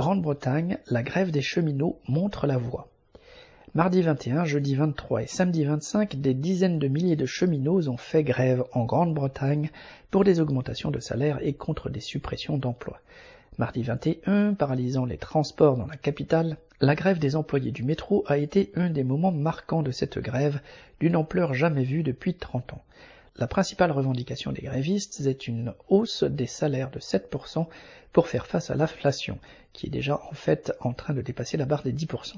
Grande-Bretagne, la grève des cheminots montre la voie. Mardi 21, jeudi 23 et samedi 25, des dizaines de milliers de cheminots ont fait grève en Grande-Bretagne pour des augmentations de salaire et contre des suppressions d'emplois. Mardi 21, paralysant les transports dans la capitale, la grève des employés du métro a été un des moments marquants de cette grève, d'une ampleur jamais vue depuis 30 ans. La principale revendication des grévistes est une hausse des salaires de 7% pour faire face à l'inflation, qui est déjà en fait en train de dépasser la barre des 10%.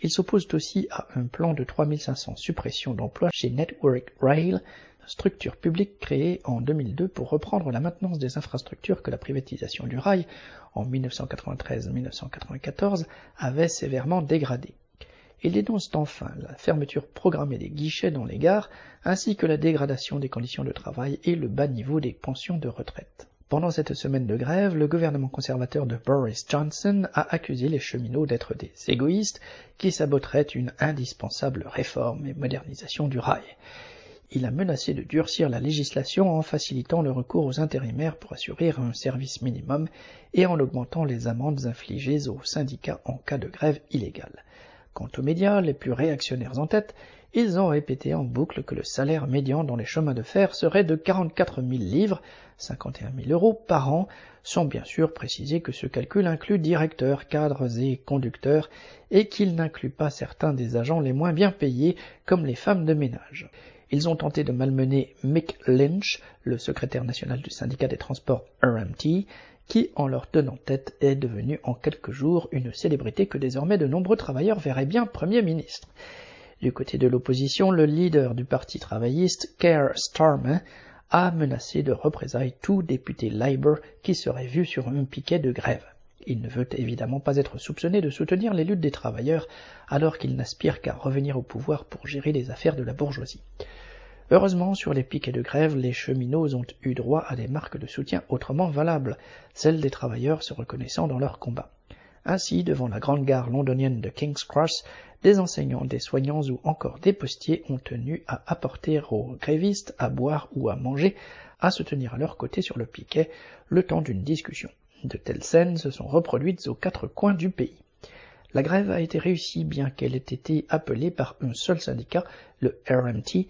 Ils s'opposent aussi à un plan de 3500 suppressions d'emplois chez Network Rail, structure publique créée en 2002 pour reprendre la maintenance des infrastructures que la privatisation du rail en 1993-1994 avait sévèrement dégradées. Ils dénoncent enfin la fermeture programmée des guichets dans les gares, ainsi que la dégradation des conditions de travail et le bas niveau des pensions de retraite. Pendant cette semaine de grève, le gouvernement conservateur de Boris Johnson a accusé les cheminots d'être des égoïstes qui saboteraient une indispensable réforme et modernisation du rail. Il a menacé de durcir la législation en facilitant le recours aux intérimaires pour assurer un service minimum et en augmentant les amendes infligées aux syndicats en cas de grève illégale. Quant aux médias, les plus réactionnaires en tête, ils ont répété en boucle que le salaire médian dans les chemins de fer serait de 44 000 livres, 51 000 euros par an, sans bien sûr préciser que ce calcul inclut directeurs, cadres et conducteurs, et qu'il n'inclut pas certains des agents les moins bien payés, comme les femmes de ménage. Ils ont tenté de malmener Mick Lynch, le secrétaire national du syndicat des transports RMT, qui, en leur tenant tête, est devenu en quelques jours une célébrité que désormais de nombreux travailleurs verraient bien Premier ministre. Du côté de l'opposition, le leader du parti travailliste, Keir Starmer, a menacé de représailles tout député Labour qui serait vu sur un piquet de grève. Il ne veut évidemment pas être soupçonné de soutenir les luttes des travailleurs, alors qu'il n'aspire qu'à revenir au pouvoir pour gérer les affaires de la bourgeoisie. Heureusement, sur les piquets de grève, les cheminots ont eu droit à des marques de soutien autrement valables, celles des travailleurs se reconnaissant dans leur combat. Ainsi, devant la grande gare londonienne de King's Cross, des enseignants, des soignants ou encore des postiers ont tenu à apporter aux grévistes à boire ou à manger, à se tenir à leur côté sur le piquet, le temps d'une discussion. De telles scènes se sont reproduites aux quatre coins du pays. La grève a été réussie bien qu'elle ait été appelée par un seul syndicat, le RMT,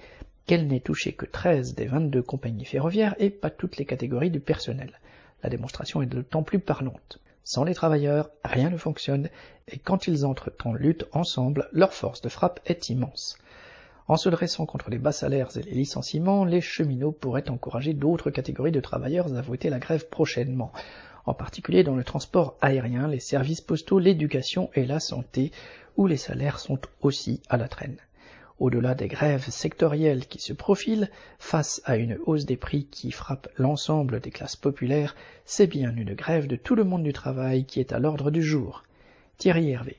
qu'elle n'ait touché que 13 des 22 compagnies ferroviaires et pas toutes les catégories du personnel. La démonstration est d'autant plus parlante. Sans les travailleurs, rien ne fonctionne, et quand ils entrent en lutte ensemble, leur force de frappe est immense. En se dressant contre les bas salaires et les licenciements, les cheminots pourraient encourager d'autres catégories de travailleurs à voter la grève prochainement, en particulier dans le transport aérien, les services postaux, l'éducation et la santé, où les salaires sont aussi à la traîne. Au-delà des grèves sectorielles qui se profilent, face à une hausse des prix qui frappe l'ensemble des classes populaires, c'est bien une grève de tout le monde du travail qui est à l'ordre du jour. Thierry Hervé.